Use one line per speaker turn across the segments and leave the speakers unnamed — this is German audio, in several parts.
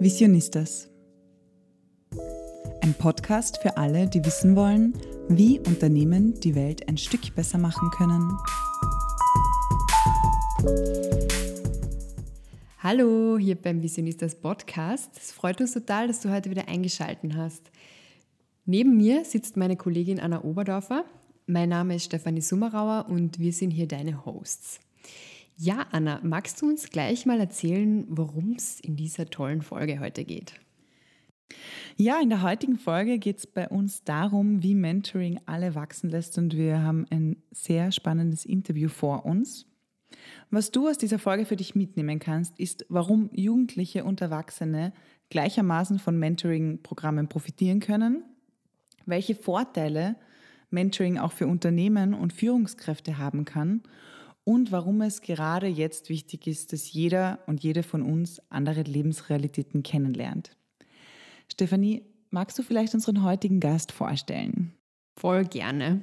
Visionistas. Ein Podcast für alle, die wissen wollen, wie Unternehmen die Welt ein Stück besser machen können.
Hallo, hier beim Visionistas Podcast. Es freut uns total, dass du heute wieder eingeschaltet hast. Neben mir sitzt meine Kollegin Anna Oberdorfer. Mein Name ist Stefanie Summerauer und wir sind hier deine Hosts. Ja, Anna, magst du uns gleich mal erzählen, worum es in dieser tollen Folge heute geht?
Ja, in der heutigen Folge geht es bei uns darum, wie Mentoring alle wachsen lässt und wir haben ein sehr spannendes Interview vor uns. Was du aus dieser Folge für dich mitnehmen kannst, ist, warum Jugendliche und Erwachsene gleichermaßen von Mentoring-Programmen profitieren können, welche Vorteile Mentoring auch für Unternehmen und Führungskräfte haben kann und warum es gerade jetzt wichtig ist, dass jeder und jede von uns andere Lebensrealitäten kennenlernt. Stefanie, magst du vielleicht unseren heutigen Gast vorstellen?
Voll gerne.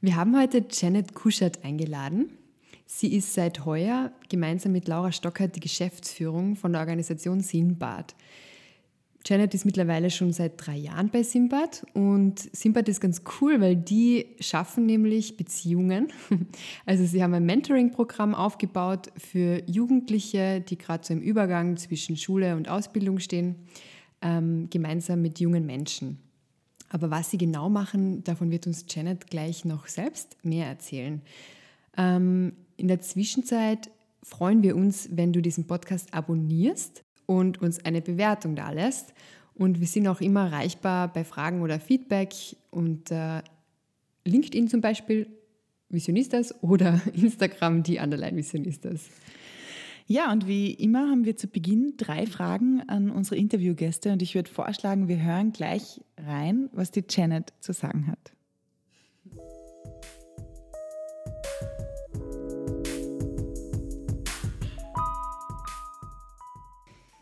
Wir haben heute Janet Kuschert eingeladen. Sie ist seit heuer gemeinsam mit Laura Stockert die Geschäftsführung von der Organisation Sinbad. Janet ist mittlerweile schon seit drei Jahren bei Simbad und Simbad ist ganz cool, weil die schaffen nämlich Beziehungen. Also sie haben ein Mentoring-Programm aufgebaut für Jugendliche, die gerade so im Übergang zwischen Schule und Ausbildung stehen, ähm, gemeinsam mit jungen Menschen. Aber was sie genau machen, davon wird uns Janet gleich noch selbst mehr erzählen. Ähm, in der Zwischenzeit freuen wir uns, wenn du diesen Podcast abonnierst und uns eine Bewertung da lässt. Und wir sind auch immer erreichbar bei Fragen oder Feedback und äh, LinkedIn zum Beispiel Visionistas oder Instagram die Underline Visionistas.
Ja, und wie immer haben wir zu Beginn drei Fragen an unsere Interviewgäste und ich würde vorschlagen, wir hören gleich rein, was die Janet zu sagen hat.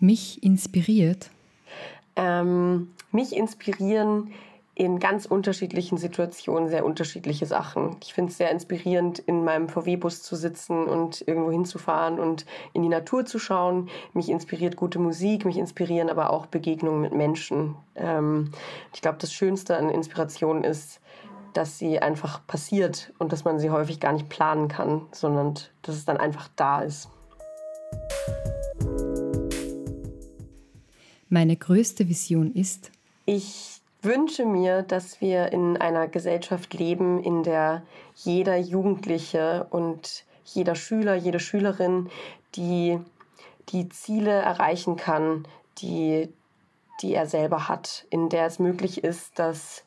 Mich inspiriert?
Ähm, mich inspirieren in ganz unterschiedlichen Situationen sehr unterschiedliche Sachen. Ich finde es sehr inspirierend, in meinem VW-Bus zu sitzen und irgendwo hinzufahren und in die Natur zu schauen. Mich inspiriert gute Musik, mich inspirieren aber auch Begegnungen mit Menschen. Ähm, ich glaube, das Schönste an Inspiration ist, dass sie einfach passiert und dass man sie häufig gar nicht planen kann, sondern dass es dann einfach da ist.
Meine größte Vision ist?
Ich wünsche mir, dass wir in einer Gesellschaft leben, in der jeder Jugendliche und jeder Schüler, jede Schülerin die, die Ziele erreichen kann, die, die er selber hat, in der es möglich ist, dass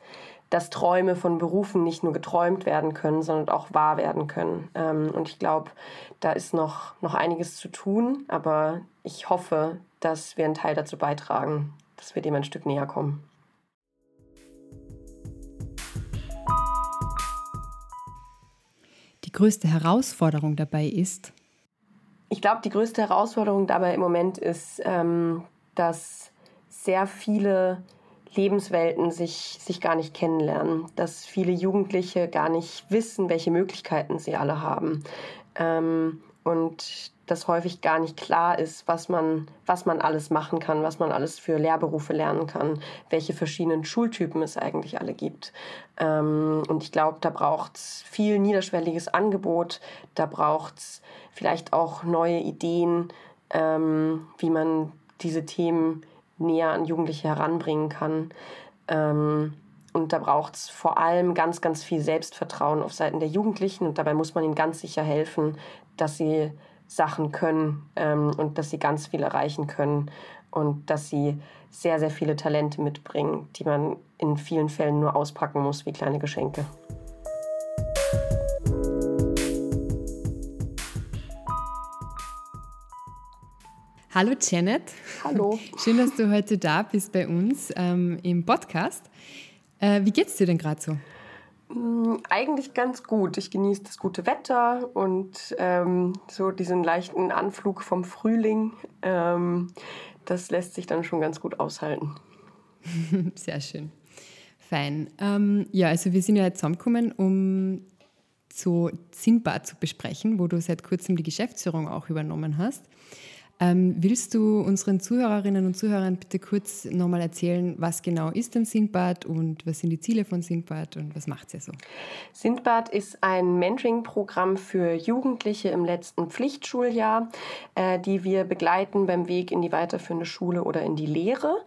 dass Träume von Berufen nicht nur geträumt werden können, sondern auch wahr werden können. Ähm, und ich glaube, da ist noch, noch einiges zu tun, aber ich hoffe, dass wir einen Teil dazu beitragen, dass wir dem ein Stück näher kommen.
Die größte Herausforderung dabei ist?
Ich glaube, die größte Herausforderung dabei im Moment ist, ähm, dass sehr viele Lebenswelten sich, sich gar nicht kennenlernen, dass viele Jugendliche gar nicht wissen, welche Möglichkeiten sie alle haben. Ähm, und dass häufig gar nicht klar ist, was man, was man alles machen kann, was man alles für Lehrberufe lernen kann, welche verschiedenen Schultypen es eigentlich alle gibt. Ähm, und ich glaube, da braucht es viel niederschwelliges Angebot, da braucht es vielleicht auch neue Ideen, ähm, wie man diese Themen näher an Jugendliche heranbringen kann. Ähm, und da braucht es vor allem ganz, ganz viel Selbstvertrauen auf Seiten der Jugendlichen. Und dabei muss man ihnen ganz sicher helfen, dass sie Sachen können ähm, und dass sie ganz viel erreichen können und dass sie sehr, sehr viele Talente mitbringen, die man in vielen Fällen nur auspacken muss wie kleine Geschenke.
Hallo Janet.
Hallo.
Schön, dass du heute da bist bei uns ähm, im Podcast. Äh, wie geht's dir denn gerade so?
Mm, eigentlich ganz gut. Ich genieße das gute Wetter und ähm, so diesen leichten Anflug vom Frühling. Ähm, das lässt sich dann schon ganz gut aushalten.
Sehr schön. Fein. Ähm, ja, also wir sind ja jetzt zusammengekommen, um so Zinnbar zu besprechen, wo du seit kurzem die Geschäftsführung auch übernommen hast. Ähm, willst du unseren Zuhörerinnen und Zuhörern bitte kurz nochmal erzählen, was genau ist denn Sindbad und was sind die Ziele von Sindbad und was macht ihr so?
Sindbad ist ein Mentoring-Programm für Jugendliche im letzten Pflichtschuljahr, äh, die wir begleiten beim Weg in die weiterführende Schule oder in die Lehre.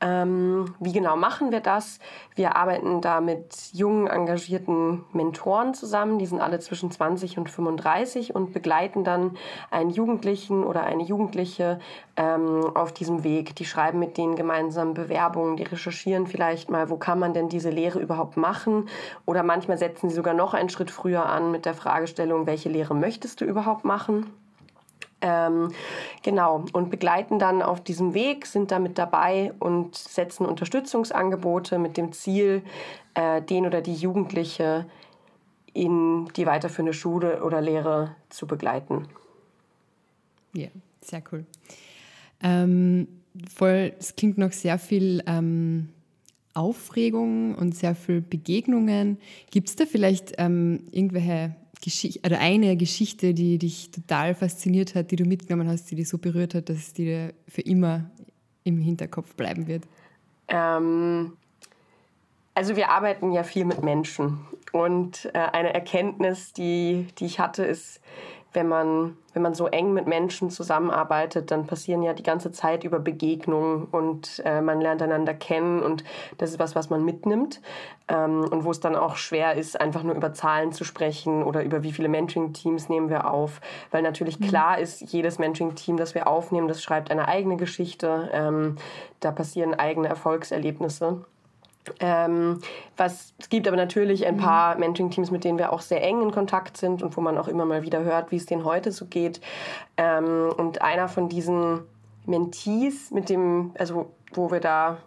Ähm, wie genau machen wir das? Wir arbeiten da mit jungen, engagierten Mentoren zusammen. Die sind alle zwischen 20 und 35 und begleiten dann einen Jugendlichen oder eine Jugendliche ähm, auf diesem Weg. Die schreiben mit denen gemeinsam Bewerbungen, die recherchieren vielleicht mal, wo kann man denn diese Lehre überhaupt machen? Oder manchmal setzen sie sogar noch einen Schritt früher an mit der Fragestellung, welche Lehre möchtest du überhaupt machen? Ähm, genau, und begleiten dann auf diesem Weg, sind damit dabei und setzen Unterstützungsangebote mit dem Ziel, äh, den oder die Jugendliche in die weiterführende Schule oder Lehre zu begleiten.
Ja, sehr cool. Ähm, voll, es klingt noch sehr viel ähm, Aufregung und sehr viel Begegnungen. Gibt es da vielleicht ähm, irgendwelche Geschichte oder eine Geschichte, die dich total fasziniert hat, die du mitgenommen hast, die dich so berührt hat, dass es dir für immer im Hinterkopf bleiben wird?
Ähm, also wir arbeiten ja viel mit Menschen und äh, eine Erkenntnis, die, die ich hatte, ist, wenn man, wenn man so eng mit Menschen zusammenarbeitet, dann passieren ja die ganze Zeit über Begegnungen und äh, man lernt einander kennen und das ist was, was man mitnimmt ähm, und wo es dann auch schwer ist, einfach nur über Zahlen zu sprechen oder über wie viele Mentoring-Teams nehmen wir auf, weil natürlich mhm. klar ist, jedes Mentoring-Team, das wir aufnehmen, das schreibt eine eigene Geschichte, ähm, da passieren eigene Erfolgserlebnisse. Ähm, was, es gibt aber natürlich ein mhm. paar Mentoring-Teams, mit denen wir auch sehr eng in Kontakt sind und wo man auch immer mal wieder hört, wie es denen heute so geht. Ähm, und einer von diesen Mentees, mit dem, also wo wir da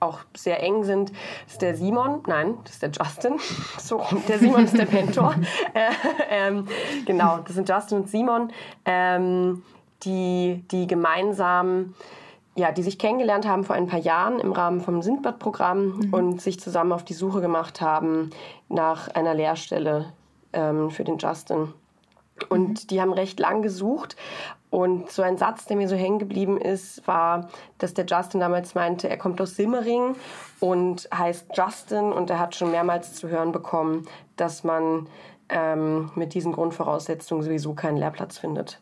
auch sehr eng sind, ist der Simon. Nein, das ist der Justin. So, der Simon ist der Mentor. äh, ähm, genau, das sind Justin und Simon, ähm, die, die gemeinsam ja, die sich kennengelernt haben vor ein paar Jahren im Rahmen vom Sindbad-Programm mhm. und sich zusammen auf die Suche gemacht haben nach einer Lehrstelle ähm, für den Justin. Und mhm. die haben recht lang gesucht. Und so ein Satz, der mir so hängen geblieben ist, war, dass der Justin damals meinte, er kommt aus Simmering und heißt Justin und er hat schon mehrmals zu hören bekommen, dass man ähm, mit diesen Grundvoraussetzungen sowieso keinen Lehrplatz findet.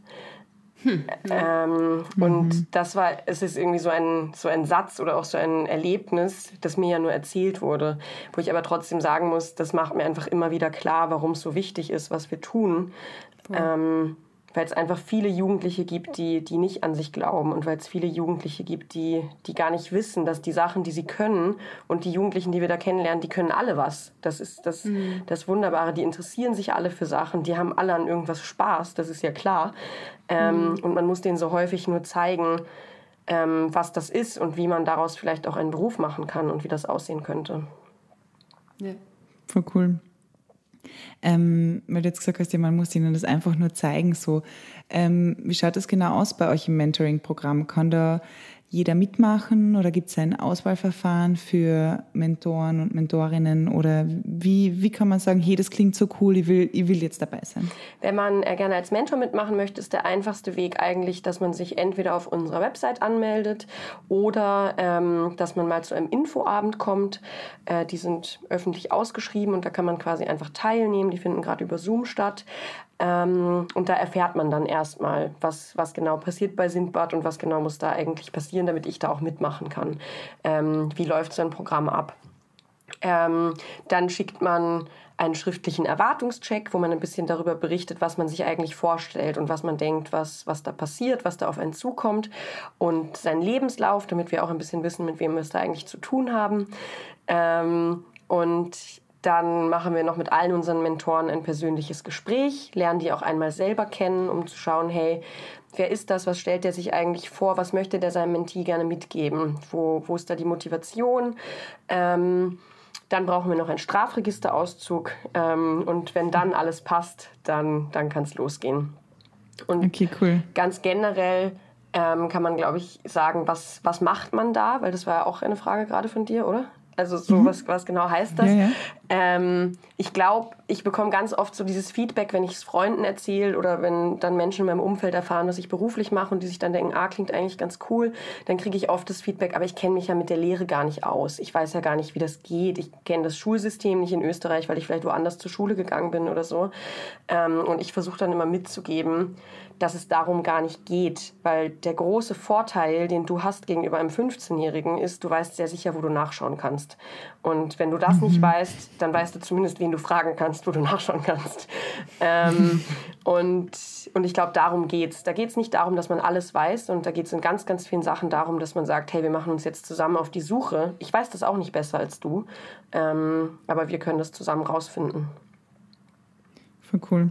Hm. Ähm, mhm. Und das war, es ist irgendwie so ein, so ein Satz oder auch so ein Erlebnis, das mir ja nur erzählt wurde, wo ich aber trotzdem sagen muss, das macht mir einfach immer wieder klar, warum es so wichtig ist, was wir tun. Ähm, weil es einfach viele Jugendliche gibt, die, die nicht an sich glauben und weil es viele Jugendliche gibt, die, die gar nicht wissen, dass die Sachen, die sie können und die Jugendlichen, die wir da kennenlernen, die können alle was. Das ist das, mhm. das Wunderbare. Die interessieren sich alle für Sachen, die haben alle an irgendwas Spaß, das ist ja klar. Ähm, mhm. Und man muss denen so häufig nur zeigen, ähm, was das ist und wie man daraus vielleicht auch einen Beruf machen kann und wie das aussehen könnte.
Ja. Voll cool ähm, weil du jetzt gesagt hast, ja, man muss ihnen das einfach nur zeigen. So, ähm, wie schaut das genau aus bei euch im Mentoring-Programm? Kann da jeder mitmachen oder gibt es ein Auswahlverfahren für Mentoren und Mentorinnen oder wie, wie kann man sagen, hey, das klingt so cool, ich will, ich will jetzt dabei sein?
Wenn man äh, gerne als Mentor mitmachen möchte, ist der einfachste Weg eigentlich, dass man sich entweder auf unserer Website anmeldet oder ähm, dass man mal zu einem Infoabend kommt. Äh, die sind öffentlich ausgeschrieben und da kann man quasi einfach teilnehmen. Die finden gerade über Zoom statt. Ähm, und da erfährt man dann erstmal, was, was genau passiert bei Sindbad und was genau muss da eigentlich passieren, damit ich da auch mitmachen kann. Ähm, wie läuft so ein Programm ab? Ähm, dann schickt man einen schriftlichen Erwartungscheck, wo man ein bisschen darüber berichtet, was man sich eigentlich vorstellt und was man denkt, was, was da passiert, was da auf einen zukommt und seinen Lebenslauf, damit wir auch ein bisschen wissen, mit wem wir es da eigentlich zu tun haben. Ähm, und dann machen wir noch mit allen unseren Mentoren ein persönliches Gespräch, lernen die auch einmal selber kennen, um zu schauen, hey, wer ist das, was stellt der sich eigentlich vor, was möchte der seinem Mentee gerne mitgeben, wo, wo ist da die Motivation. Ähm, dann brauchen wir noch einen Strafregisterauszug ähm, und wenn dann alles passt, dann, dann kann es losgehen. Und okay, cool. ganz generell ähm, kann man, glaube ich, sagen, was, was macht man da? Weil das war ja auch eine Frage gerade von dir, oder? Also so, mhm. was, was genau heißt das? Ja, ja. Ähm, ich glaube, ich bekomme ganz oft so dieses Feedback, wenn ich es Freunden erzähle oder wenn dann Menschen in meinem Umfeld erfahren, was ich beruflich mache und die sich dann denken, ah, klingt eigentlich ganz cool, dann kriege ich oft das Feedback, aber ich kenne mich ja mit der Lehre gar nicht aus. Ich weiß ja gar nicht, wie das geht. Ich kenne das Schulsystem nicht in Österreich, weil ich vielleicht woanders zur Schule gegangen bin oder so. Ähm, und ich versuche dann immer mitzugeben, dass es darum gar nicht geht, weil der große Vorteil, den du hast gegenüber einem 15-Jährigen, ist, du weißt sehr sicher, wo du nachschauen kannst. Und wenn du das mhm. nicht weißt, dann weißt du zumindest, wen du fragen kannst, wo du nachschauen kannst. Ähm, und, und ich glaube, darum geht's. Da geht es nicht darum, dass man alles weiß, und da geht es in ganz, ganz vielen Sachen darum, dass man sagt, hey, wir machen uns jetzt zusammen auf die Suche. Ich weiß das auch nicht besser als du, ähm, aber wir können das zusammen rausfinden.
Voll cool.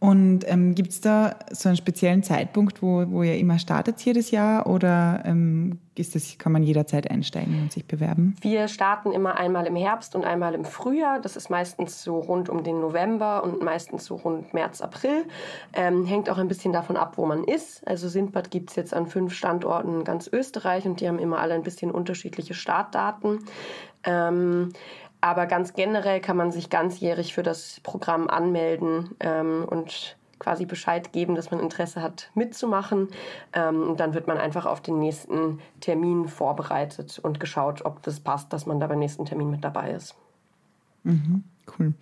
Und ähm, gibt es da so einen speziellen Zeitpunkt, wo, wo ihr immer startet jedes Jahr oder ähm, ist das, kann man jederzeit einsteigen und sich bewerben?
Wir starten immer einmal im Herbst und einmal im Frühjahr. Das ist meistens so rund um den November und meistens so rund März, April. Ähm, hängt auch ein bisschen davon ab, wo man ist. Also Sindbad gibt es jetzt an fünf Standorten in ganz Österreich und die haben immer alle ein bisschen unterschiedliche Startdaten. Ähm, aber ganz generell kann man sich ganzjährig für das Programm anmelden ähm, und quasi Bescheid geben, dass man Interesse hat, mitzumachen. Ähm, und dann wird man einfach auf den nächsten Termin vorbereitet und geschaut, ob das passt, dass man da beim nächsten Termin mit dabei ist.
Mhm, cool.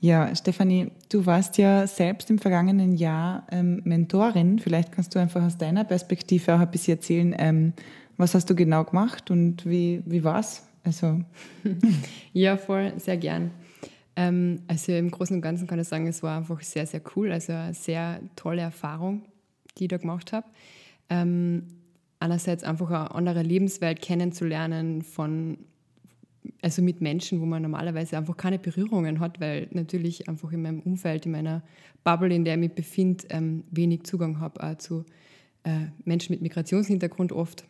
Ja, Stefanie, du warst ja selbst im vergangenen Jahr ähm, Mentorin. Vielleicht kannst du einfach aus deiner Perspektive auch ein bisschen erzählen, ähm, was hast du genau gemacht und wie, wie war es? Also.
ja, voll, sehr gern. Ähm, also im Großen und Ganzen kann ich sagen, es war einfach sehr, sehr cool. Also eine sehr tolle Erfahrung, die ich da gemacht habe. Ähm, einerseits einfach eine andere Lebenswelt kennenzulernen von also mit Menschen, wo man normalerweise einfach keine Berührungen hat, weil natürlich einfach in meinem Umfeld, in meiner Bubble, in der ich mich befinde, ähm, wenig Zugang habe auch zu äh, Menschen mit Migrationshintergrund oft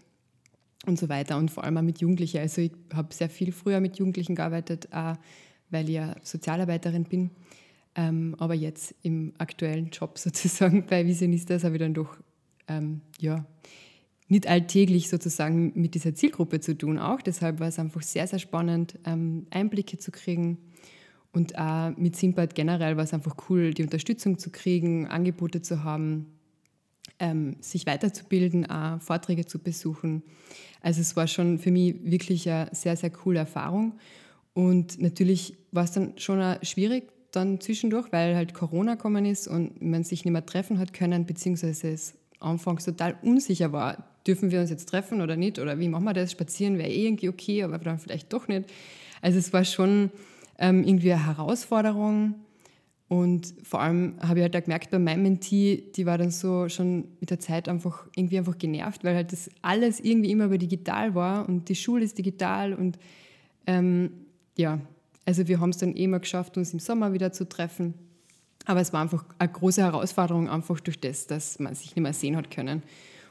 und so weiter und vor allem auch mit Jugendlichen. Also ich habe sehr viel früher mit Jugendlichen gearbeitet, auch weil ich ja Sozialarbeiterin bin. Ähm, aber jetzt im aktuellen Job sozusagen bei Visionistas habe ich dann doch ähm, ja, nicht alltäglich sozusagen mit dieser Zielgruppe zu tun auch. Deshalb war es einfach sehr, sehr spannend, ähm, Einblicke zu kriegen. Und auch mit Simpad generell war es einfach cool, die Unterstützung zu kriegen, Angebote zu haben, ähm, sich weiterzubilden, auch Vorträge zu besuchen. Also es war schon für mich wirklich eine sehr, sehr coole Erfahrung. Und natürlich war es dann schon schwierig dann zwischendurch, weil halt Corona gekommen ist und man sich nicht mehr treffen hat können, beziehungsweise es anfangs total unsicher war, dürfen wir uns jetzt treffen oder nicht oder wie machen wir das? Spazieren wäre eh irgendwie okay, aber dann vielleicht doch nicht. Also es war schon ähm, irgendwie eine Herausforderung und vor allem habe ich halt auch gemerkt, bei meinem Mentee, die war dann so schon mit der Zeit einfach irgendwie einfach genervt, weil halt das alles irgendwie immer über digital war und die Schule ist digital und ähm, ja, also wir haben es dann eh mal geschafft, uns im Sommer wieder zu treffen. Aber es war einfach eine große Herausforderung, einfach durch das, dass man sich nicht mehr sehen hat können.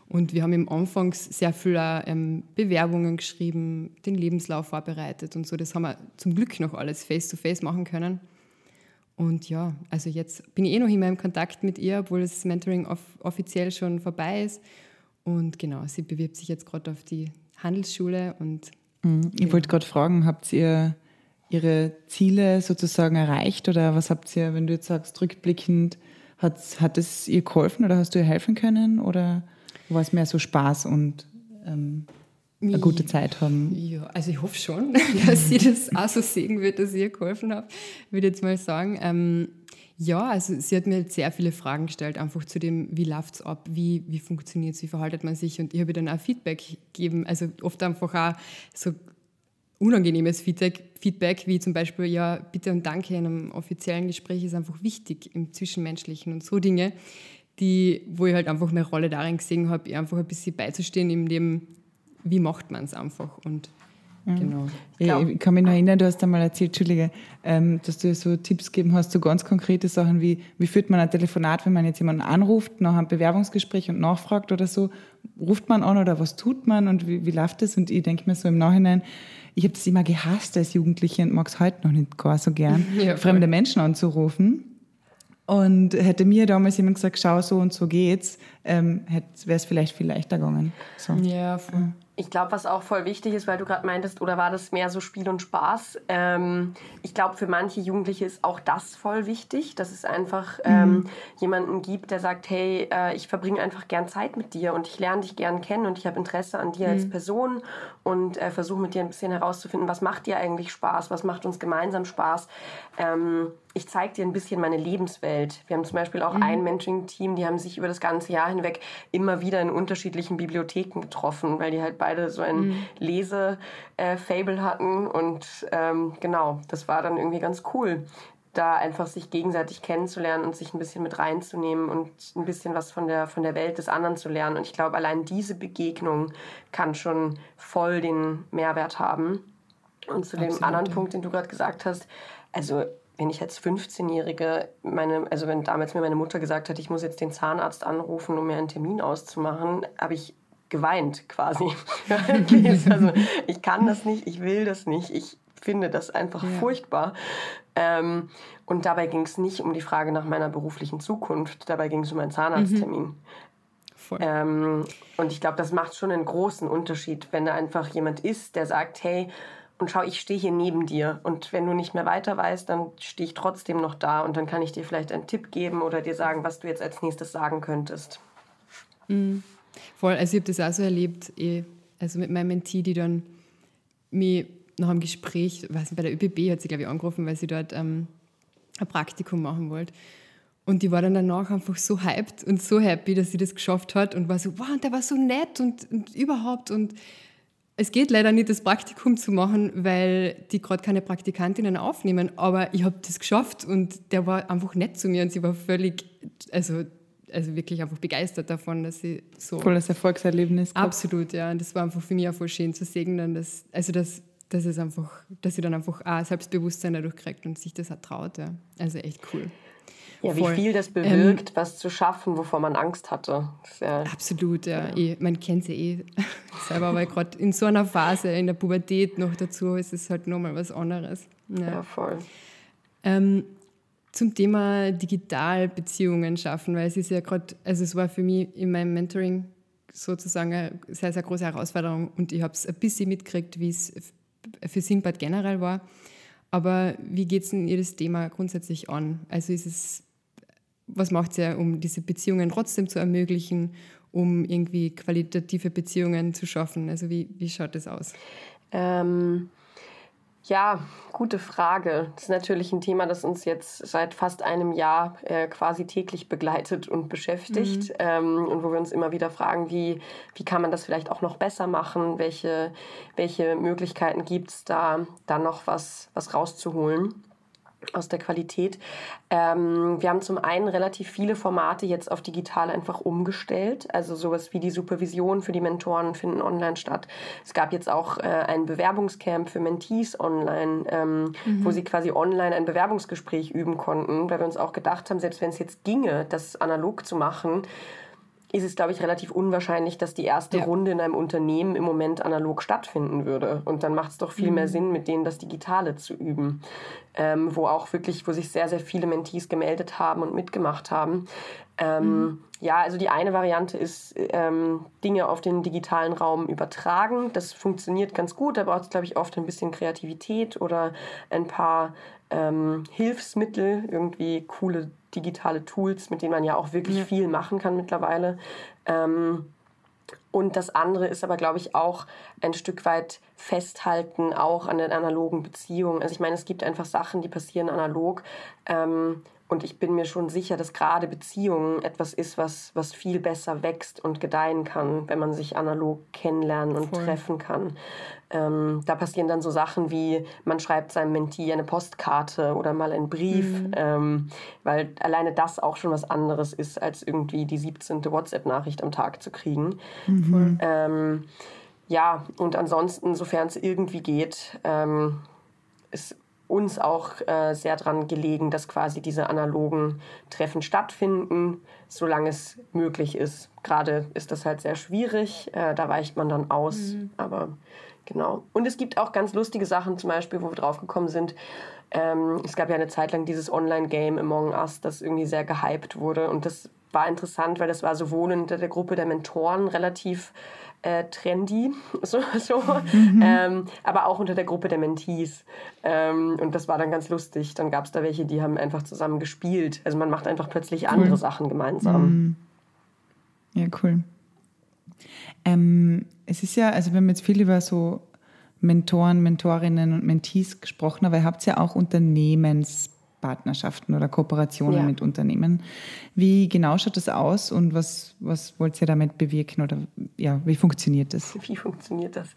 Und wir haben im Anfang sehr viele ähm, Bewerbungen geschrieben, den Lebenslauf vorbereitet und so. Das haben wir zum Glück noch alles face-to-face -face machen können. Und ja, also jetzt bin ich eh noch immer im Kontakt mit ihr, obwohl das Mentoring off offiziell schon vorbei ist. Und genau, sie bewirbt sich jetzt gerade auf die Handelsschule. Und,
mhm. Ich ja. wollte gerade fragen, habt ihr Ihre Ziele sozusagen erreicht oder was habt ihr, wenn du jetzt sagst, rückblickend, hat, hat es ihr geholfen oder hast du ihr helfen können oder war es mehr so Spaß und ähm, eine gute Zeit haben.
Ja, also ich hoffe schon, dass sie das auch so sehen wird, dass ich ihr geholfen habe, würde ich jetzt mal sagen. Ähm, ja, also sie hat mir sehr viele Fragen gestellt, einfach zu dem, wie läuft es ab, wie, wie funktioniert es, wie verhaltet man sich und ich habe ihr dann auch Feedback gegeben, also oft einfach auch so unangenehmes Feedback, Feedback, wie zum Beispiel, ja, bitte und danke in einem offiziellen Gespräch ist einfach wichtig im Zwischenmenschlichen und so Dinge, die, wo ich halt einfach meine Rolle darin gesehen habe, ihr einfach ein bisschen beizustehen, in dem wie macht man es einfach. Und
Genau. Ich, ich, kann mich noch erinnern, du hast einmal erzählt, Entschuldige, ähm, dass du so Tipps gegeben hast, so ganz konkrete Sachen wie, wie führt man ein Telefonat, wenn man jetzt jemanden anruft, nach einem Bewerbungsgespräch und nachfragt oder so, ruft man an oder was tut man und wie, wie läuft das? Und ich denke mir so im Nachhinein, ich habe das immer gehasst als Jugendliche und mag es heute noch nicht gar so gern, ja, fremde Menschen anzurufen. Und hätte mir damals jemand gesagt, schau, so und so geht's, ähm, wäre es vielleicht viel leichter gegangen. So.
Ja, voll.
Ich glaube, was auch voll wichtig ist, weil du gerade meintest, oder war das mehr so Spiel und Spaß? Ähm, ich glaube, für manche Jugendliche ist auch das voll wichtig, dass es einfach ähm, mhm. jemanden gibt, der sagt, hey, äh, ich verbringe einfach gern Zeit mit dir und ich lerne dich gern kennen und ich habe Interesse an dir mhm. als Person und äh, versuche mit dir ein bisschen herauszufinden, was macht dir eigentlich Spaß, was macht uns gemeinsam Spaß. Ähm, ich zeige dir ein bisschen meine Lebenswelt. Wir haben zum Beispiel auch mhm. ein Mentoring-Team, die haben sich über das ganze Jahr hinweg immer wieder in unterschiedlichen Bibliotheken getroffen, weil die halt beide so ein mhm. Lese-Fable äh, hatten. Und ähm, genau, das war dann irgendwie ganz cool, da einfach sich gegenseitig kennenzulernen und sich ein bisschen mit reinzunehmen und ein bisschen was von der, von der Welt des anderen zu lernen. Und ich glaube, allein diese Begegnung kann schon voll den Mehrwert haben. Und zu Absolut, dem anderen. Punkt, den du gerade gesagt hast, also wenn ich als 15-Jährige, meine, also wenn damals mir meine Mutter gesagt hat, ich muss jetzt den Zahnarzt anrufen, um mir einen Termin auszumachen, habe ich geweint quasi. also ich kann das nicht, ich will das nicht, ich finde das einfach ja. furchtbar. Ähm, und dabei ging es nicht um die Frage nach meiner beruflichen Zukunft, dabei ging es um einen Zahnarzttermin. Mhm. Ähm, und ich glaube, das macht schon einen großen Unterschied, wenn da einfach jemand ist, der sagt, hey, und schau, ich stehe hier neben dir. Und wenn du nicht mehr weiter weißt, dann stehe ich trotzdem noch da und dann kann ich dir vielleicht einen Tipp geben oder dir sagen, was du jetzt als nächstes sagen könntest.
Mhm. Voll, also ich habe das auch so erlebt, eh, also mit meinem Mentee, die dann mich nach einem Gespräch, weiß nicht, bei der ÖBB hat sie, glaube ich, angerufen, weil sie dort ähm, ein Praktikum machen wollte. Und die war dann danach einfach so hyped und so happy, dass sie das geschafft hat und war so, wow, und der war so nett und, und überhaupt und es geht leider nicht, das Praktikum zu machen, weil die gerade keine Praktikantinnen aufnehmen. Aber ich habe das geschafft und der war einfach nett zu mir und sie war völlig, also, also wirklich einfach begeistert davon, dass sie so.
Volles Erfolgserlebnis.
Gehabt. Absolut, ja. Und das war einfach für mich auch voll schön zu sehen, dann, dass, also dass, dass es einfach, dass sie dann einfach auch Selbstbewusstsein dadurch kriegt und sich das auch traut. Ja. Also echt cool.
Ja, wie viel das bewirkt, ähm, was zu schaffen, wovor man Angst hatte.
Ja, absolut, ja. ja. Eh, man kennt sie eh selber, weil gerade in so einer Phase, in der Pubertät noch dazu, ist es halt nochmal was anderes.
Ja, ja voll.
Ähm, zum Thema Digitalbeziehungen schaffen, weil es ist ja gerade, also es war für mich in meinem Mentoring sozusagen eine sehr, sehr große Herausforderung und ich habe es ein bisschen mitgekriegt, wie es für Singbad generell war. Aber wie geht es denn ihr das Thema grundsätzlich an? Also ist es was macht sie, um diese Beziehungen trotzdem zu ermöglichen, um irgendwie qualitative Beziehungen zu schaffen? Also wie, wie schaut das aus?
Ähm, ja, gute Frage. Das ist natürlich ein Thema, das uns jetzt seit fast einem Jahr äh, quasi täglich begleitet und beschäftigt mhm. ähm, und wo wir uns immer wieder fragen, wie, wie kann man das vielleicht auch noch besser machen? Welche, welche Möglichkeiten gibt es da, da noch was, was rauszuholen? Aus der Qualität. Ähm, wir haben zum einen relativ viele Formate jetzt auf digital einfach umgestellt. Also sowas wie die Supervision für die Mentoren finden online statt. Es gab jetzt auch äh, ein Bewerbungscamp für Mentees online, ähm, mhm. wo sie quasi online ein Bewerbungsgespräch üben konnten, weil wir uns auch gedacht haben, selbst wenn es jetzt ginge, das analog zu machen, ist es, glaube ich, relativ unwahrscheinlich, dass die erste ja. Runde in einem Unternehmen im Moment analog stattfinden würde. Und dann macht es doch viel mhm. mehr Sinn, mit denen das Digitale zu üben. Ähm, wo auch wirklich, wo sich sehr, sehr viele Mentees gemeldet haben und mitgemacht haben. Ähm, mhm. Ja, also die eine Variante ist, ähm, Dinge auf den digitalen Raum übertragen. Das funktioniert ganz gut, da braucht es, glaube ich, oft ein bisschen Kreativität oder ein paar ähm, Hilfsmittel, irgendwie coole digitale Tools, mit denen man ja auch wirklich ja. viel machen kann mittlerweile. Ähm, und das andere ist aber, glaube ich, auch ein Stück weit festhalten, auch an den analogen Beziehungen. Also ich meine, es gibt einfach Sachen, die passieren analog. Ähm, und ich bin mir schon sicher, dass gerade Beziehungen etwas ist, was, was viel besser wächst und gedeihen kann, wenn man sich analog kennenlernen und Voll. treffen kann. Ähm, da passieren dann so Sachen wie, man schreibt seinem Mentee eine Postkarte oder mal einen Brief, mhm. ähm, weil alleine das auch schon was anderes ist, als irgendwie die 17. WhatsApp-Nachricht am Tag zu kriegen. Mhm. Ähm, ja, und ansonsten, sofern es irgendwie geht, ähm, ist uns auch äh, sehr daran gelegen, dass quasi diese analogen Treffen stattfinden, solange es möglich ist. Gerade ist das halt sehr schwierig, äh, da weicht man dann aus, mhm. aber genau. Und es gibt auch ganz lustige Sachen, zum Beispiel, wo wir draufgekommen sind. Ähm, es gab ja eine Zeit lang dieses Online-Game Among Us, das irgendwie sehr gehypt wurde und das war interessant, weil das war sowohl in der Gruppe der Mentoren relativ äh, trendy, so, so mhm. ähm, aber auch unter der Gruppe der Mentees. Ähm, und das war dann ganz lustig. Dann gab es da welche, die haben einfach zusammen gespielt. Also man macht einfach plötzlich cool. andere Sachen gemeinsam. Mhm.
Ja, cool. Ähm, es ist ja, also wir haben jetzt viel über so Mentoren, Mentorinnen und Mentees gesprochen, aber ihr habt ja auch Unternehmens Partnerschaften oder Kooperationen ja. mit Unternehmen. Wie genau schaut das aus und was, was wollt ihr damit bewirken oder ja, wie funktioniert das?
Wie funktioniert das?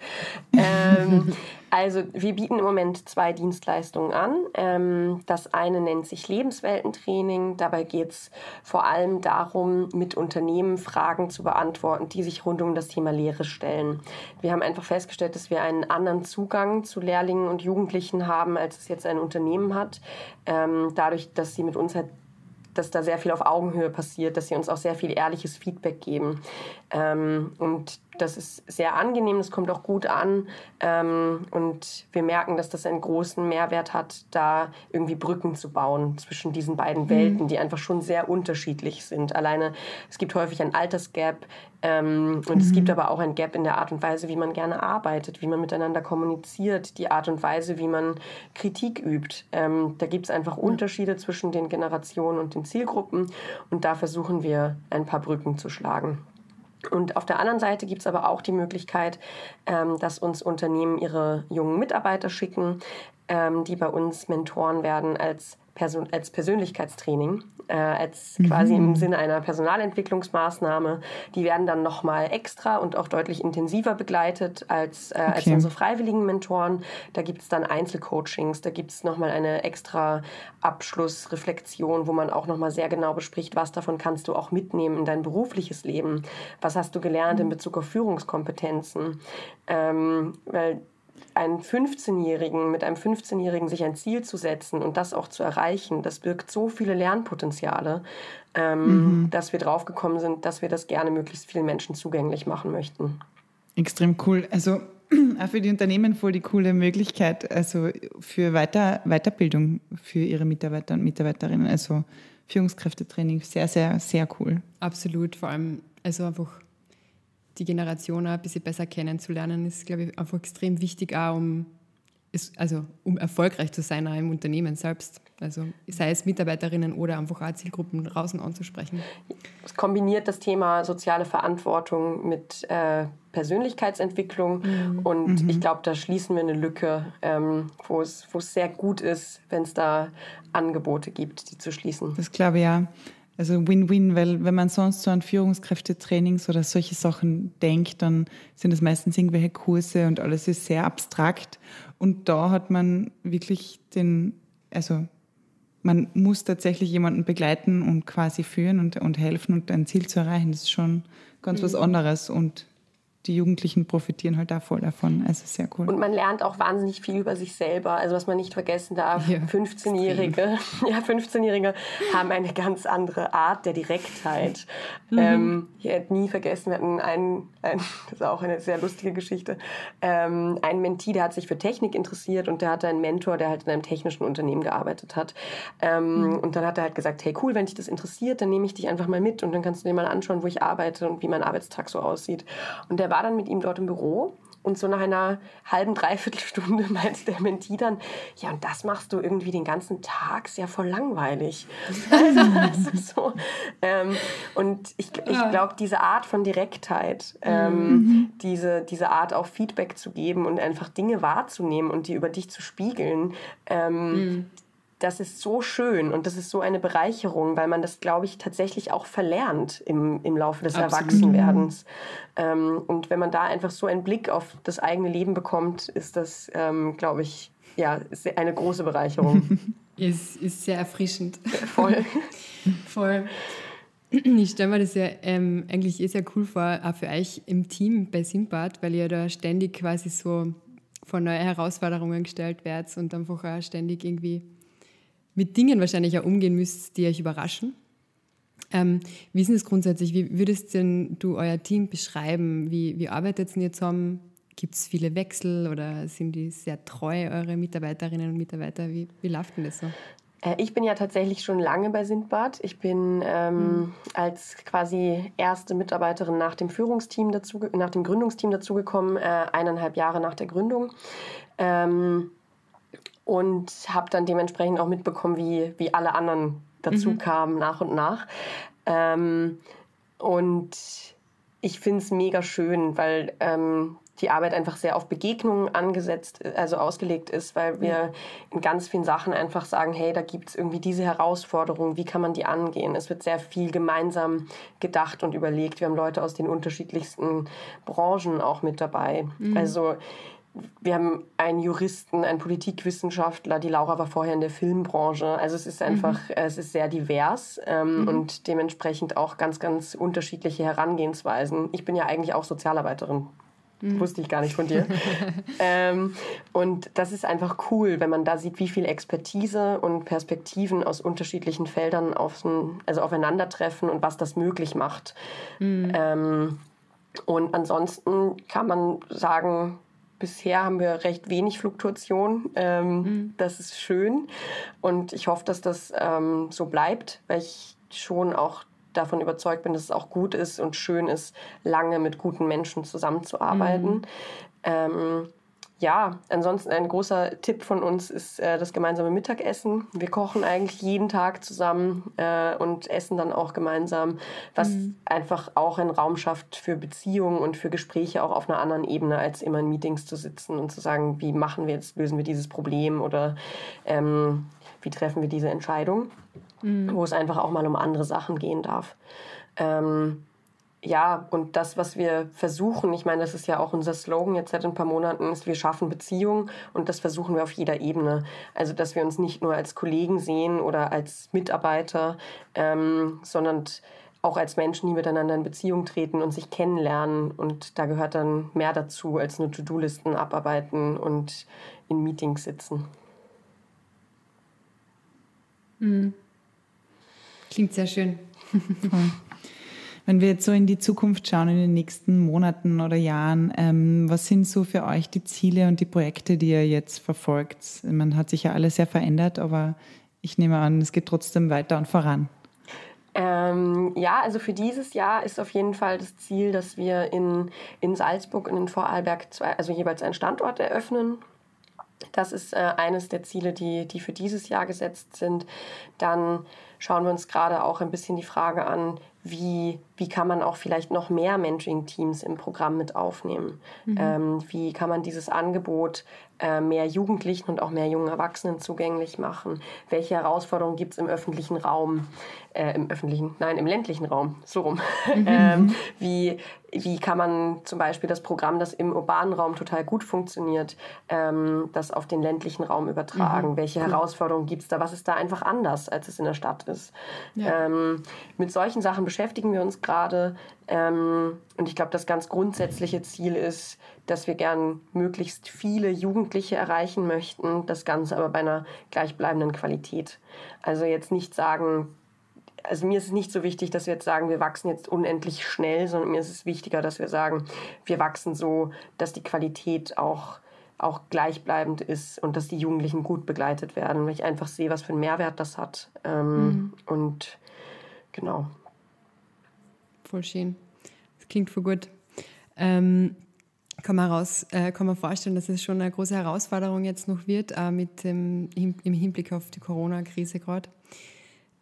ähm, also wir bieten im Moment zwei Dienstleistungen an. Ähm, das eine nennt sich Lebensweltentraining. Dabei geht es vor allem darum, mit Unternehmen Fragen zu beantworten, die sich rund um das Thema Lehre stellen. Wir haben einfach festgestellt, dass wir einen anderen Zugang zu Lehrlingen und Jugendlichen haben, als es jetzt ein Unternehmen hat. Ähm, dadurch, dass sie mit uns halt dass da sehr viel auf Augenhöhe passiert, dass sie uns auch sehr viel ehrliches Feedback geben. Ähm, und das ist sehr angenehm, das kommt auch gut an. Ähm, und wir merken, dass das einen großen Mehrwert hat, da irgendwie Brücken zu bauen zwischen diesen beiden mhm. Welten, die einfach schon sehr unterschiedlich sind. Alleine, es gibt häufig ein Altersgap ähm, und mhm. es gibt aber auch ein Gap in der Art und Weise, wie man gerne arbeitet, wie man miteinander kommuniziert, die Art und Weise, wie man Kritik übt. Ähm, da gibt es einfach Unterschiede zwischen den Generationen und den Zielgruppen und da versuchen wir ein paar Brücken zu schlagen. Und auf der anderen Seite gibt es aber auch die Möglichkeit, ähm, dass uns Unternehmen ihre jungen Mitarbeiter schicken, ähm, die bei uns Mentoren werden als Person, als Persönlichkeitstraining, äh, als mhm. quasi im Sinne einer Personalentwicklungsmaßnahme. Die werden dann nochmal extra und auch deutlich intensiver begleitet als, äh, okay. als unsere freiwilligen Mentoren. Da gibt es dann Einzelcoachings, da gibt es nochmal eine extra Abschlussreflexion, wo man auch nochmal sehr genau bespricht, was davon kannst du auch mitnehmen in dein berufliches Leben. Was hast du gelernt in mhm. Bezug auf Führungskompetenzen? Ähm, weil einen 15-Jährigen, mit einem 15-Jährigen sich ein Ziel zu setzen und das auch zu erreichen, das birgt so viele Lernpotenziale, ähm, mhm. dass wir draufgekommen sind, dass wir das gerne möglichst vielen Menschen zugänglich machen möchten.
Extrem cool. Also auch für die Unternehmen voll die coole Möglichkeit, also für Weiter, Weiterbildung für ihre Mitarbeiter und Mitarbeiterinnen, also Führungskräftetraining, sehr, sehr, sehr cool.
Absolut, vor allem, also einfach die Generation ein bisschen besser kennenzulernen, ist, glaube ich, einfach extrem wichtig, auch um, also, um erfolgreich zu sein auch im Unternehmen selbst. Also sei es Mitarbeiterinnen oder einfach auch Zielgruppen draußen anzusprechen.
Es kombiniert das Thema soziale Verantwortung mit äh, Persönlichkeitsentwicklung mhm. und mhm. ich glaube, da schließen wir eine Lücke, ähm, wo es sehr gut ist, wenn es da Angebote gibt, die zu schließen.
Das glaube ich ja. Also Win-Win, weil wenn man sonst so an Führungskräftetrainings oder solche Sachen denkt, dann sind es meistens irgendwelche Kurse und alles ist sehr abstrakt. Und da hat man wirklich den, also man muss tatsächlich jemanden begleiten und quasi führen und, und helfen und ein Ziel zu erreichen. Das ist schon ganz mhm. was anderes und die Jugendlichen profitieren halt da voll davon. Also sehr cool.
Und man lernt auch wahnsinnig viel über sich selber. Also was man nicht vergessen darf, ja, 15-Jährige, ja, 15-Jährige haben eine ganz andere Art der Direktheit. Mhm. Ähm, ich hätte nie vergessen, wir hatten einen, einen, das ist auch eine sehr lustige Geschichte, ähm, einen Mentee, der hat sich für Technik interessiert und der hatte einen Mentor, der halt in einem technischen Unternehmen gearbeitet hat. Ähm, mhm. Und dann hat er halt gesagt, hey cool, wenn dich das interessiert, dann nehme ich dich einfach mal mit und dann kannst du dir mal anschauen, wo ich arbeite und wie mein Arbeitstag so aussieht. Und der war dann mit ihm dort im Büro und so nach einer halben, dreiviertel meint der Mentee dann, ja, und das machst du irgendwie den ganzen Tag, sehr voll langweilig. also, so. Ähm, und ich, ich glaube, diese Art von Direktheit, ähm, mhm. diese, diese Art auch Feedback zu geben und einfach Dinge wahrzunehmen und die über dich zu spiegeln, ähm, mhm das ist so schön und das ist so eine Bereicherung, weil man das, glaube ich, tatsächlich auch verlernt im, im Laufe des Absolut. Erwachsenwerdens. Ähm, und wenn man da einfach so einen Blick auf das eigene Leben bekommt, ist das, ähm, glaube ich, ja, eine große Bereicherung.
ist, ist sehr erfrischend.
Voll.
Voll. Ich stelle mir das ja ähm, eigentlich eh sehr cool vor, auch für euch im Team bei Simbad, weil ihr da ständig quasi so vor neue Herausforderungen gestellt werdet und einfach auch ständig irgendwie mit Dingen wahrscheinlich auch umgehen müsst, die euch überraschen. Ähm, wie ist es grundsätzlich? Wie würdest denn du euer Team beschreiben? Wie, wie arbeitet ihr zusammen? Gibt es viele Wechsel oder sind die sehr treu, eure Mitarbeiterinnen und Mitarbeiter? Wie, wie läuft denn das so?
Äh, ich bin ja tatsächlich schon lange bei Sindbad. Ich bin ähm, mhm. als quasi erste Mitarbeiterin nach dem Führungsteam dazu, nach dem Gründungsteam dazugekommen, äh, eineinhalb Jahre nach der Gründung. Ähm, und habe dann dementsprechend auch mitbekommen, wie, wie alle anderen dazu mhm. kamen nach und nach. Ähm, und ich finde es mega schön, weil ähm, die Arbeit einfach sehr auf Begegnungen angesetzt, also ausgelegt ist, weil wir in ganz vielen Sachen einfach sagen, hey, da gibt es irgendwie diese Herausforderung, wie kann man die angehen? Es wird sehr viel gemeinsam gedacht und überlegt. Wir haben Leute aus den unterschiedlichsten Branchen auch mit dabei. Mhm. Also wir haben einen Juristen, einen Politikwissenschaftler, die Laura war vorher in der Filmbranche. Also es ist einfach, mhm. es ist sehr divers ähm, mhm. und dementsprechend auch ganz, ganz unterschiedliche Herangehensweisen. Ich bin ja eigentlich auch Sozialarbeiterin. Mhm. Wusste ich gar nicht von dir. ähm, und das ist einfach cool, wenn man da sieht, wie viel Expertise und Perspektiven aus unterschiedlichen Feldern auf, also aufeinandertreffen und was das möglich macht. Mhm. Ähm, und ansonsten kann man sagen, bisher haben wir recht wenig Fluktuation. Ähm, mhm. Das ist schön und ich hoffe, dass das ähm, so bleibt, weil ich schon auch davon überzeugt bin, dass es auch gut ist und schön ist, lange mit guten Menschen zusammenzuarbeiten. Mhm. Ähm, ja, ansonsten ein großer Tipp von uns ist äh, das gemeinsame Mittagessen. Wir kochen eigentlich jeden Tag zusammen äh, und essen dann auch gemeinsam, was mhm. einfach auch einen Raum schafft für Beziehungen und für Gespräche auch auf einer anderen Ebene, als immer in Meetings zu sitzen und zu sagen, wie machen wir jetzt, lösen wir dieses Problem oder ähm, wie treffen wir diese Entscheidung, mhm. wo es einfach auch mal um andere Sachen gehen darf. Ähm, ja, und das, was wir versuchen, ich meine, das ist ja auch unser Slogan jetzt seit ein paar Monaten, ist, wir schaffen Beziehungen und das versuchen wir auf jeder Ebene. Also, dass wir uns nicht nur als Kollegen sehen oder als Mitarbeiter, ähm, sondern auch als Menschen, die miteinander in Beziehung treten und sich kennenlernen. Und da gehört dann mehr dazu, als nur To-Do-Listen abarbeiten und in Meetings sitzen.
Mhm. Klingt sehr schön.
Wenn wir jetzt so in die Zukunft schauen, in den nächsten Monaten oder Jahren, ähm, was sind so für euch die Ziele und die Projekte, die ihr jetzt verfolgt? Man hat sich ja alles sehr verändert, aber ich nehme an, es geht trotzdem weiter und voran.
Ähm, ja, also für dieses Jahr ist auf jeden Fall das Ziel, dass wir in, in Salzburg und in Vorarlberg zwei, also jeweils einen Standort eröffnen. Das ist äh, eines der Ziele, die, die für dieses Jahr gesetzt sind. Dann schauen wir uns gerade auch ein bisschen die Frage an, wie, wie kann man auch vielleicht noch mehr Mentoring-Teams im Programm mit aufnehmen? Mhm. Ähm, wie kann man dieses Angebot äh, mehr Jugendlichen und auch mehr jungen Erwachsenen zugänglich machen? Welche Herausforderungen gibt es im öffentlichen Raum? Äh, Im öffentlichen, nein, im ländlichen Raum, so rum. Mhm. ähm, wie, wie kann man zum Beispiel das Programm, das im urbanen Raum total gut funktioniert, ähm, das auf den ländlichen Raum übertragen? Mhm. Welche Herausforderungen gibt es da? Was ist da einfach anders, als es in der Stadt ist? Ja. Ähm, mit solchen Sachen beschäftigen wir uns gerade. Ähm, und ich glaube, das ganz grundsätzliche Ziel ist, dass wir gern möglichst viele Jugendliche erreichen möchten. Das Ganze aber bei einer gleichbleibenden Qualität. Also jetzt nicht sagen, also mir ist es nicht so wichtig, dass wir jetzt sagen, wir wachsen jetzt unendlich schnell, sondern mir ist es wichtiger, dass wir sagen, wir wachsen so, dass die Qualität auch auch gleichbleibend ist und dass die Jugendlichen gut begleitet werden, weil ich einfach sehe, was für einen Mehrwert das hat. Ähm, mhm. Und genau
voll schön. Das klingt voll gut. Ähm, kann man, raus, äh, kann man vorstellen, dass es schon eine große Herausforderung jetzt noch wird, äh, mit dem, im Hinblick auf die Corona-Krise gerade.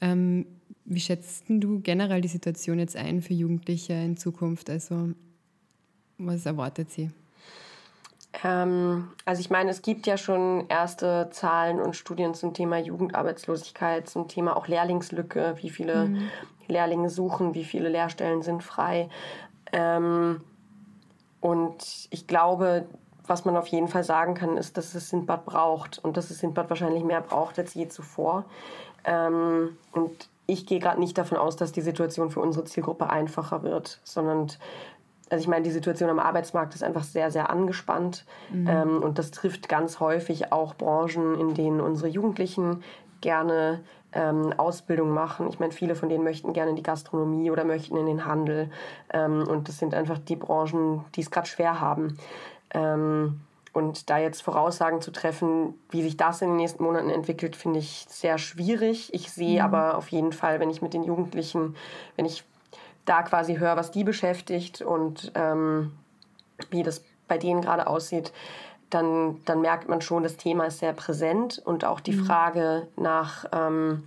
Ähm, wie schätzt du generell die Situation jetzt ein für Jugendliche in Zukunft? Also, was erwartet sie?
Ähm, also ich meine, es gibt ja schon erste Zahlen und Studien zum Thema Jugendarbeitslosigkeit, zum Thema auch Lehrlingslücke, wie viele mhm. Lehrlinge suchen, wie viele Lehrstellen sind frei. Ähm, und ich glaube, was man auf jeden Fall sagen kann, ist, dass es Sindbad braucht und dass es Sindbad wahrscheinlich mehr braucht als je zuvor. Ähm, und ich gehe gerade nicht davon aus, dass die Situation für unsere Zielgruppe einfacher wird, sondern also ich meine, die Situation am Arbeitsmarkt ist einfach sehr, sehr angespannt. Mhm. Ähm, und das trifft ganz häufig auch Branchen, in denen unsere Jugendlichen gerne ähm, Ausbildung machen. Ich meine, viele von denen möchten gerne in die Gastronomie oder möchten in den Handel. Ähm, und das sind einfach die Branchen, die es gerade schwer haben. Ähm, und da jetzt Voraussagen zu treffen, wie sich das in den nächsten Monaten entwickelt, finde ich sehr schwierig. Ich sehe mhm. aber auf jeden Fall, wenn ich mit den Jugendlichen, wenn ich da quasi höre, was die beschäftigt und ähm, wie das bei denen gerade aussieht, dann, dann merkt man schon, das Thema ist sehr präsent und auch die mhm. Frage nach, ähm,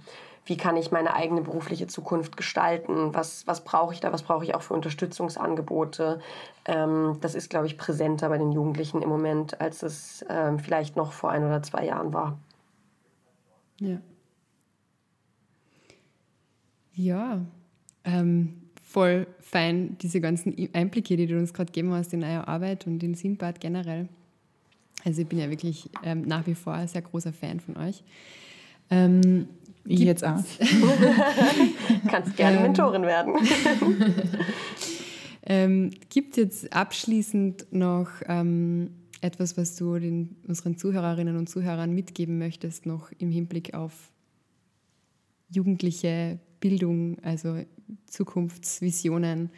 wie kann ich meine eigene berufliche Zukunft gestalten, was, was brauche ich da, was brauche ich auch für Unterstützungsangebote. Ähm, das ist, glaube ich, präsenter bei den Jugendlichen im Moment, als es ähm, vielleicht noch vor ein oder zwei Jahren war.
Ja. Ja, ähm, voll fein, diese ganzen Einblicke, die du uns gerade gegeben hast in eure Arbeit und in Sindbad generell. Also ich bin ja wirklich ähm, nach wie vor ein sehr großer Fan von euch.
Ähm, ich jetzt auch.
Kannst gerne ähm, Mentorin werden.
ähm, gibt jetzt abschließend noch ähm, etwas, was du den, unseren Zuhörerinnen und Zuhörern mitgeben möchtest, noch im Hinblick auf jugendliche Bildung, also Zukunftsvisionen?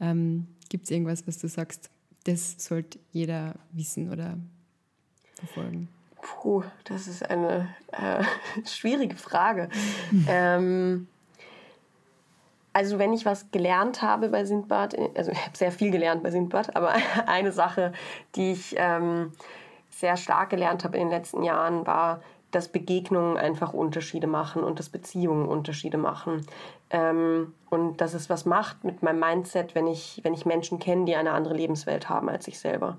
Ähm, gibt es irgendwas, was du sagst, das sollte jeder wissen oder verfolgen?
Puh, das ist eine äh, schwierige Frage. ähm, also wenn ich was gelernt habe bei Sindbad, also ich habe sehr viel gelernt bei Sindbad, aber eine Sache, die ich ähm, sehr stark gelernt habe in den letzten Jahren, war, dass Begegnungen einfach Unterschiede machen und dass Beziehungen Unterschiede machen. Ähm, und dass es was macht mit meinem Mindset, wenn ich, wenn ich Menschen kenne, die eine andere Lebenswelt haben als ich selber.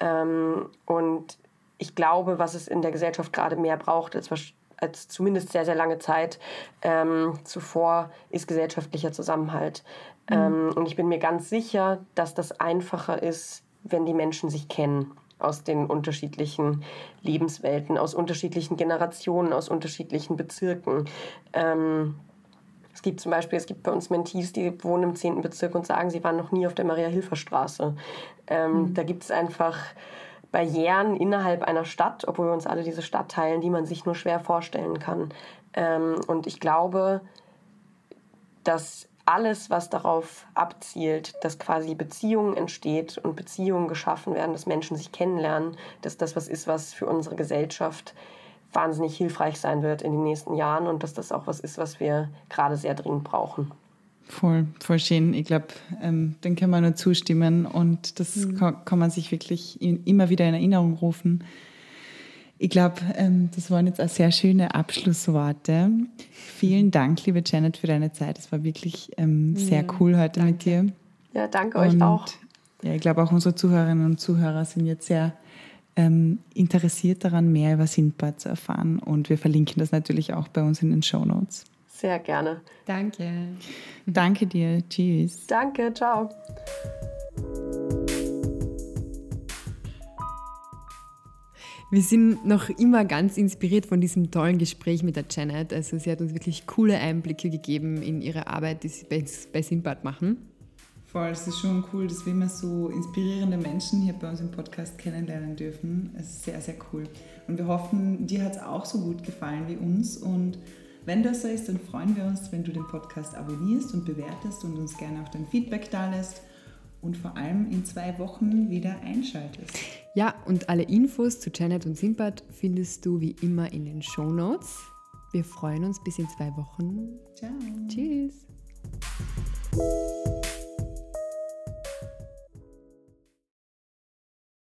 Ähm, und ich glaube, was es in der Gesellschaft gerade mehr braucht, als, als zumindest sehr, sehr lange Zeit ähm, zuvor, ist gesellschaftlicher Zusammenhalt. Mhm. Ähm, und ich bin mir ganz sicher, dass das einfacher ist, wenn die Menschen sich kennen aus den unterschiedlichen Lebenswelten, aus unterschiedlichen Generationen, aus unterschiedlichen Bezirken. Ähm, es gibt zum Beispiel, es gibt bei uns Mentees, die wohnen im 10. Bezirk und sagen, sie waren noch nie auf der Maria-Hilfer-Straße. Ähm, mhm. Da gibt es einfach Barrieren innerhalb einer Stadt, obwohl wir uns alle diese Stadt teilen, die man sich nur schwer vorstellen kann. Ähm, und ich glaube, dass alles, was darauf abzielt, dass quasi Beziehungen entsteht und Beziehungen geschaffen werden, dass Menschen sich kennenlernen, dass das was ist, was für unsere Gesellschaft wahnsinnig hilfreich sein wird in den nächsten Jahren und dass das auch was ist, was wir gerade sehr dringend brauchen.
Voll, voll schön. Ich glaube, ähm, den kann man nur zustimmen und das mhm. kann, kann, man sich wirklich in, immer wieder in Erinnerung rufen. Ich glaube, ähm, das waren jetzt auch sehr schöne Abschlussworte. Vielen Dank, liebe Janet, für deine Zeit. Es war wirklich ähm, sehr ja, cool heute danke. mit dir.
Ja, danke euch und, auch.
Ja, ich glaube, auch unsere Zuhörerinnen und Zuhörer sind jetzt sehr ähm, interessiert daran, mehr über Sindbad zu erfahren. Und wir verlinken das natürlich auch bei uns in den Show Notes.
Sehr gerne.
Danke.
Danke dir. Tschüss.
Danke. Ciao.
Wir sind noch immer ganz inspiriert von diesem tollen Gespräch mit der Janet. Also sie hat uns wirklich coole Einblicke gegeben in ihre Arbeit, die sie bei, Sinbad machen.
Voll, es ist schon cool, dass wir immer so inspirierende Menschen hier bei uns im Podcast kennenlernen dürfen. Es ist sehr, sehr cool. Und wir hoffen, dir hat es auch so gut gefallen wie uns und wenn das so ist, dann freuen wir uns, wenn du den Podcast abonnierst und bewertest und uns gerne auch dein Feedback da lässt und vor allem in zwei Wochen wieder einschaltest.
Ja, und alle Infos zu Janet und Simpad findest du wie immer in den Show Notes. Wir freuen uns bis in zwei Wochen.
Ciao.
Tschüss.